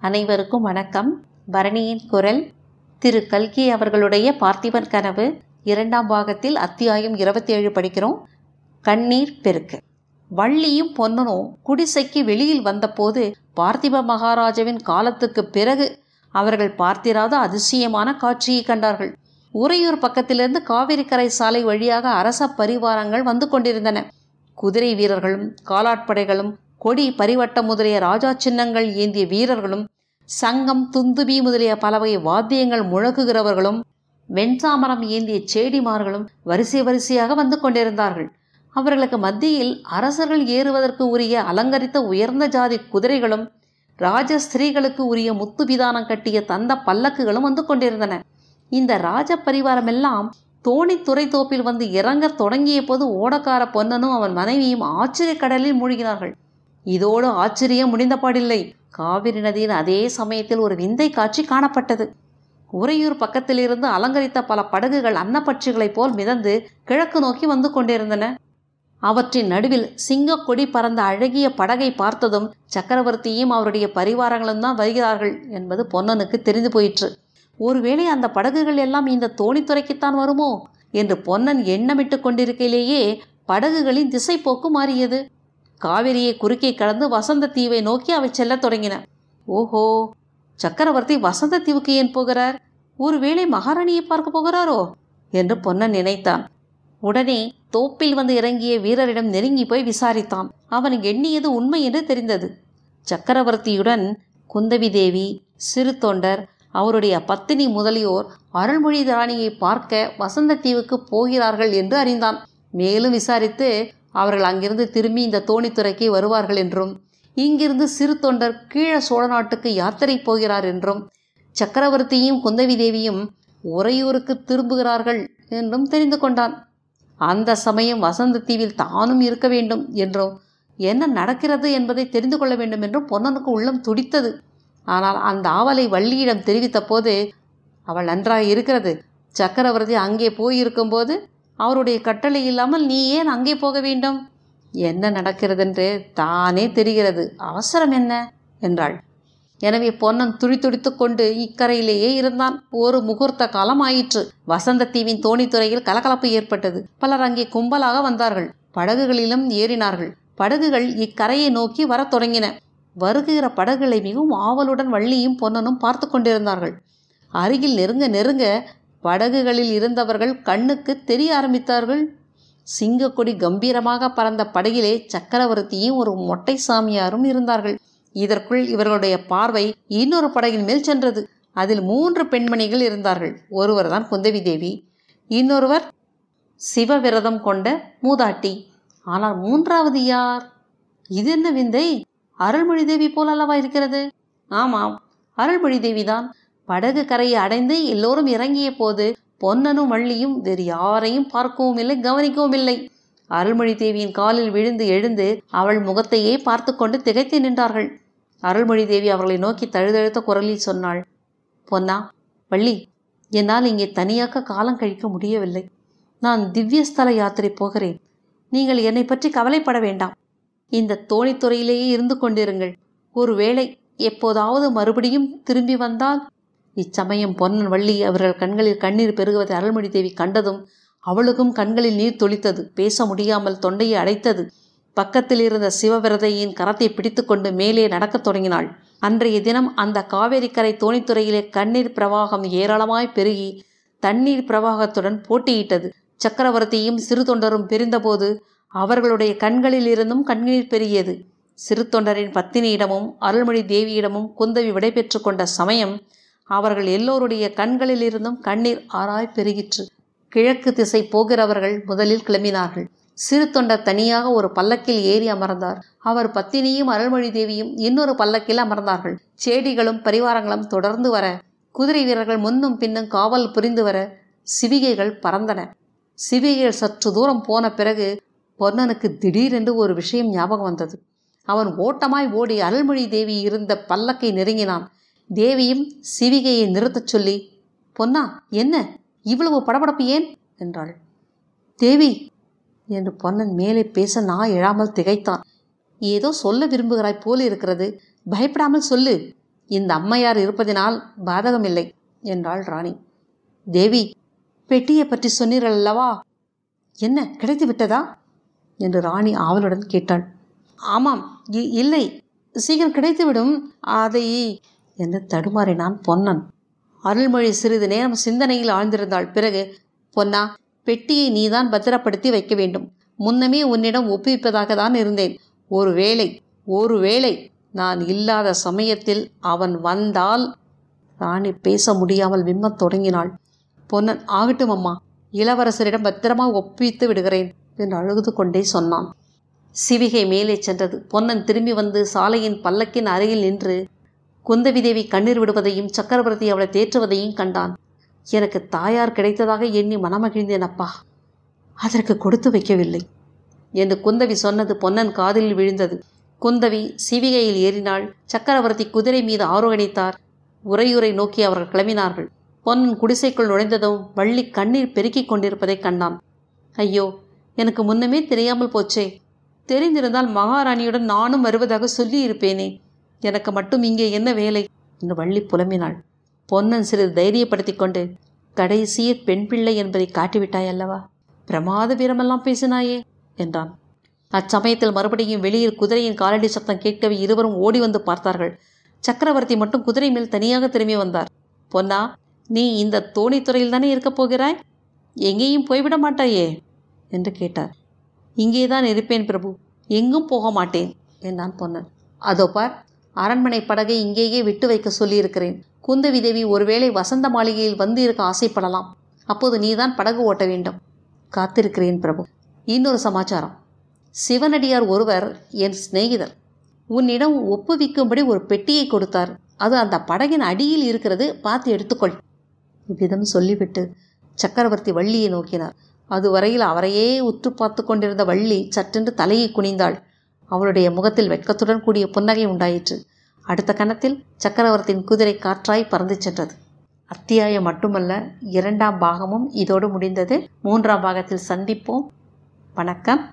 அனைவருக்கும் வணக்கம். பரணியின் குரல் திரு. கல்கி அவர்களுடைய பார்த்திபன் கனவு இரண்டாம் பாகத்தில் அத்தியாயம் இருபத்தி ஏழு படிக்கிறோம். கண்ணீர் பெருக்கு. வள்ளியும் பொன்னனும் குடிசைக்கு வெளியில் வந்தபோது பார்த்திப மகாராஜாவின் காலத்துக்கு பிறகு அவர்கள் பார்த்திராத அதிசயமான காட்சியை கண்டார்கள். உறையூர் பக்கத்திலிருந்து காவிரிக்கரை சாலை வழியாக அரச பரிவாரங்கள் வந்து கொண்டிருந்தன. குதிரை வீரர்களும் காலாட்படைகளும் கொடி பரிவட்டம் முதலிய ராஜா சின்னங்கள் ஏந்திய வீரர்களும் சங்கம் துந்துபி முதலிய பலவகை வாத்தியங்கள் முழக்குகிறவர்களும் வெண்சாமரம் ஏந்திய சேடிமார்களும் வரிசை வரிசையாக வந்து கொண்டிருந்தார்கள். அவர்களுக்கு மத்தியில் அரசர்கள் ஏறுவதற்கு உரிய அலங்கரித்த உயர்ந்த ஜாதி குதிரைகளும் ராஜ ஸ்திரீகளுக்கு உரிய முத்து விதானம் கட்டிய தந்த பல்லக்குகளும் வந்து கொண்டிருந்தன. இந்த ராஜ பரிவாரமெல்லாம் தோணித்துறை தோப்பில் வந்து இறங்கத் தொடங்கிய போது ஓடக்கார பொன்னனும் அவன் மனைவியும் ஆச்சரிய கடலில் மூழ்கினார்கள். இதோடு ஆச்சரியம் முடிந்தபாடில்லை காவிரி நதியின் அதே சமயத்தில் ஒரு விந்தை காட்சி காணப்பட்டது. உறையூர் பக்கத்திலிருந்து அலங்கரித்த பல படகுகள் அன்னப்பட்சிகளைப் போல் மிதந்து கிழக்கு நோக்கி வந்து கொண்டிருந்தன. அவற்றின் நடுவில் சிங்கக்கொடி பறந்த அழகிய படகை பார்த்ததும் சக்கரவர்த்தியும் அவருடைய பரிவாரங்களும் தான் வருகிறார்கள் என்பது பொன்னனுக்கு தெரிந்து போயிற்று. ஒருவேளை அந்த படகுகள் எல்லாம் இந்த தோணித்துறைக்குத்தான் வருமோ? என்று பொன்னன் எண்ணமிட்டு கொண்டிருக்கையிலேயே படகுகளின் திசை போக்கு மாறியது. காவிரியை குறுக்கே கடந்து வசந்த தீவை நோக்கி அவை செல்லத் தொடங்கின. ஓஹோ சக்கரவர்த்தி வசந்த தீவுக்கு ஏன் போகிறார்? ஒருவேளை மகாராணியை பார்க்க போகிறாரோ? என்று பொன்னன் நினைத்தான். உடனே தோப்பில் வந்து இறங்கிய வீரரிடம் நெருங்கி போய் விசாரித்தான். அவன் எண்ணியது உண்மை என்று தெரிந்தது. சக்கரவர்த்தியுடன் குந்தவி தேவி சிறு தொண்டர் அவருடைய பத்தினி முதலியோர் அருள்மொழி ராணியை பார்க்க வசந்த தீவுக்கு போகிறார்கள் என்று அறிந்தான். மேலும் விசாரித்து அவர்கள் அங்கிருந்து திரும்பி இந்த தோணித்துறைக்கு வருவார்கள் என்றும் இங்கிருந்து சிறு தொண்டர் கீழ சோழ நாட்டுக்கு யாத்திரை போகிறார் என்றும் சக்கரவர்த்தியும் குந்தவி தேவியும் உறையூருக்கு திரும்புகிறார்கள் என்றும் தெரிந்து கொண்டான். அந்த சமயம் வசந்த தீவில் தானும் இருக்க வேண்டும் என்றும் என்ன நடக்கிறது என்பதை தெரிந்து கொள்ள வேண்டும் என்றும் பொன்னனுக்கு உள்ளம் துடித்தது. ஆனால் அந்த ஆவலை வள்ளியிடம் தெரிவித்த போது அவள் நன்றாக இருக்கிறது. சக்கரவர்த்தி அங்கே போயிருக்கும்போது அவருடைய கட்டளை இல்லாமல் நீ ஏன் அங்கே போக வேண்டும்? என்ன நடக்கிறதென்று தானே தெரிகிறது. அவசரம் என்ன? என்றாள். எனவே பொன்னன் துடி துடித்து கொண்டு இக்கரையிலேயே இருந்தான். ஒரு முகூர்த்த காலம் ஆயிற்று. வசந்த தீவின் தோணித்துறையில் கலகலப்பு ஏற்பட்டது. பலர் அங்கே கும்பலாக வந்தார்கள். படகுகளிலும் ஏறினார்கள். படகுகள் இக்கரையை நோக்கி வரத் தொடங்கின. வருகிற படகுகளை மிகவும் ஆவலுடன் வள்ளியும் பொன்னனும் பார்த்து கொண்டிருந்தார்கள். அருகில் நெருங்க நெருங்க படகுகளில் இருந்தவர்கள் கண்ணுக்கு தெரிய ஆரம்பித்தார்கள். சிங்கக்கொடி கம்பீரமாக பறந்த படகிலே சக்கரவர்த்தியும் ஒரு மொட்டை சாமியாரும் இருந்தார்கள். இதற்குள் இவர்களுடைய பார்வை இன்னொரு படகின் மேல் சென்றது. அதில் மூன்று பெண்மணிகள் இருந்தார்கள். ஒருவர் தான் குந்தவி தேவி இன்னொருவர் சிவவிரதம் கொண்ட மூதாட்டி. ஆனால் மூன்றாவது யார்? இது என்ன விந்தை? அருள்மொழி தேவி போல் அல்லவா இருக்கிறது? ஆமாம் அருள்மொழி தேவிதான். படகு கரையை அடைந்து எல்லோரும் இறங்கிய போது பொன்னனும் வள்ளியும் வேறு யாரையும் பார்க்கவும் இல்லை கவனிக்கவும் இல்லை. அருள்மொழி தேவியின் காலில் விழுந்து எழுந்து அவள் முகத்தையே பார்த்து கொண்டு திகைத்து நின்றார்கள். அருள்மொழி தேவி அவர்களை நோக்கி தழுதழுத்த குரலில் சொன்னாள் பொன்னா வள்ளி என்னால் இங்கே தனியாக காலம் கழிக்க முடியவில்லை. நான் திவ்யஸ்தல யாத்திரை போகிறேன். நீங்கள் என்னை பற்றி கவலைப்பட வேண்டாம். இந்த தோணித்துறையிலேயே இருந்து கொண்டிருங்கள். ஒருவேளை எப்போதாவது மறுபடியும் திரும்பி வந்தால் இச்சமயம் பொன்னன் வள்ளி அவர்கள் கண்களில் கண்ணீர் பெருகுவதை அருள்மொழி தேவி கண்டதும் அவளுக்கும் கண்களில் நீர் தொளித்தது. பேச முடியாமல் தொண்டையை அடைத்தது. பக்கத்தில் இருந்த சிவவிரதையின் கரத்தை பிடித்துக்கொண்டு மேலே நடக்கத் தொடங்கினாள். அன்றைய தினம் அந்த காவேரிக்கரை தோணித்துறையிலே கண்ணீர் பிரவாகம் ஏராளமாய் பெருகி தண்ணீர் பிரவாகத்துடன் போட்டியிட்டது. சக்கரவர்த்தியும் சிறு தொண்டரும் பிரிந்தபோது அவர்களுடைய கண்களில் இருந்தும் கண்ணீர் பெருகியது. சிறு தொண்டரின் பத்தினியிடமும் அருள்மொழி தேவியிடமும் குந்தவி விடைபெற்று கொண்ட சமயம் அவர்கள் எல்லோருடைய கண்களில் இருந்தும் கண்ணீர் ஆராய் பெருகிற்று. கிழக்கு திசை போகிறவர்கள் முதலில் கிளம்பினார்கள். சிறு தொண்டர் தனியாக ஒரு பல்லக்கில் ஏறி அமர்ந்தார். அவர் பத்தினியும் அருள்மொழி தேவியும் இன்னொரு பல்லக்கில் அமர்ந்தார்கள். சேடிகளும் பரிவாரங்களும் தொடர்ந்து வர குதிரை வீரர்கள் முன்னும் பின்னும் காவல் புரிந்து வர சிவிகைகள் பறந்தன. சிவிகைகள் சற்று தூரம் போன பிறகு பொன்னனுக்கு திடீரென்று ஒரு விஷயம் ஞாபகம் வந்தது. அவன் ஓட்டமாய் ஓடி அருள்மொழி தேவி இருந்த பல்லக்கை நெருங்கினான். தேவியும் சிவிகையை நிறுத்தச் சொல்லி பொன்னா என்ன? இவ்வளவு படபடப்பு ஏன்? என்றாள். தேவி என்று பொன்னன் மேலே பேச நான் எழாமல் திகைத்தான். ஏதோ சொல்ல விரும்புகிறாய் போல் இருக்கிறது. பயப்படாமல் சொல்லு. இந்த அம்மையார் இருப்பதினால் பாதகமில்லை என்றாள் ராணி. தேவி பெட்டியை பற்றி சொன்னீர்கள் அல்லவா? என்ன கிடைத்து விட்டதா? என்று ராணி ஆவலுடன் கேட்டாள். ஆமாம் இ- இல்லை. சீக்கிரம் கிடைத்துவிடும். அதை என்று தடுமாறினான் பொன்னன். அருள்மொழி சிறிது நேரம் சிந்தனையில் ஆழ்ந்திருந்தாள். பிறகு பொன்னா பெட்டியை நீதான் பத்திரப்படுத்தி வைக்க வேண்டும். முன்னமே உன்னிடம் ஒப்புவிப்பதாக தான் இருந்தேன். ஒருவேளை ஒருவேளை நான் இல்லாத சமயத்தில் அவன் வந்தால் ராணி பேச முடியாமல் விம்மத் தொடங்கினாள். பொன்னன் ஆகட்டும் அம்மா. இளவரசரிடம் பத்திரமா ஒப்புவித்து விடுகிறேன் என்று அழுது கொண்டே சொன்னான். சிவிகை மேலே சென்றது. பொன்னன் திரும்பி வந்து சாலையின் பல்லக்கின் அருகில் நின்று குந்தவி தேவி கண்ணீர் விடுவதையும் சக்கரவர்த்தி அவளை தேற்றுவதையும் கண்டான். எனக்கு தாயார் கிடைத்ததாக எண்ணி மனமகிழ்ந்தேன் அப்பா. அதற்கு கொடுத்து வைக்கவில்லை என்று குந்தவி சொன்னது பொன்னன் காதில் விழுந்தது. குந்தவி சிவிகையில் ஏறினாள். சக்கரவர்த்தி குதிரை மீது ஆரோகணித்தார். உரையுரை நோக்கி அவர்கள் கிளம்பினார்கள். பொன்னன் குடிசைக்குள் நுழைந்ததும் வள்ளி கண்ணீர் பெருக்கிக் கொண்டிருப்பதைக் கண்டான். ஐயோ எனக்கு முன்னமே தெரியாமல் போச்சே. தெரிந்திருந்தால் மகாராணியுடன் நானும் வருவதாக சொல்லியிருப்பேனே. எனக்கு மட்டும் இங்கே என்ன வேலை? என்று வள்ளி புலம்பினாள். பொன்னன் சிறிது தைரியப்படுத்திக் கொண்டு கடைசியில் பெண் பிள்ளை என்பதை காட்டிவிட்டாய் அல்லவா? பிரமாத வீரமெல்லாம் பேசினாயே என்றான். அச்சமயத்தில் மறுபடியும் வெளியில் குதிரையின் காலடி சத்தம் கேட்கவே இருவரும் ஓடி வந்து பார்த்தார்கள். சக்கரவர்த்தி மட்டும் குதிரை மேல் தனியாக திரும்பி வந்தார். பொன்னா நீ இந்த தோணித்துறையில் தானே இருக்கப் போகிறாய்? எங்கேயும் போய்விட மாட்டாயே என்று கேட்டார். இங்கேதான் இருப்பேன் பிரபு எங்கும் போக மாட்டேன் என்றான் பொன்னன். அதோ பார் அரண்மனை படகை இங்கேயே விட்டு வைக்க சொல்லியிருக்கிறேன். குந்தவி தேவி ஒருவேளை வசந்த மாளிகையில் வந்து இருக்க ஆசைப்படலாம். அப்போது நீதான் படகு ஓட்ட வேண்டும். காத்திருக்கிறேன் பிரபு. இன்னொரு சமாச்சாரம். சிவனடியார் ஒருவர் என் சிநேகிதர். உன்னிடம் ஒப்புவிக்கும்படி ஒரு பெட்டியை கொடுத்தார். அது அந்த படகின் அடியில் இருக்கிறது. பார்த்து எடுத்துக்கொள். இவ்விதம் சொல்லிவிட்டு சக்கரவர்த்தி வள்ளியை நோக்கினார். அதுவரையில் அவரையே உற்று பார்த்து கொண்டிருந்த வள்ளி சற்றென்று தலையை குனிந்தாள். அவளுடைய முகத்தில் வெட்கத்துடன் கூடிய புன்னகை உண்டாயிற்று. அடுத்த கணத்தில் சக்கரவர்த்தியின் குதிரை காற்றாய் பறந்து சென்றது. அத்தியாயம் மட்டுமல்ல இரண்டாம் பாகமும் இதோடு முடிந்தது. மூன்றாம் பாகத்தில் சந்திப்போம். வணக்கம்.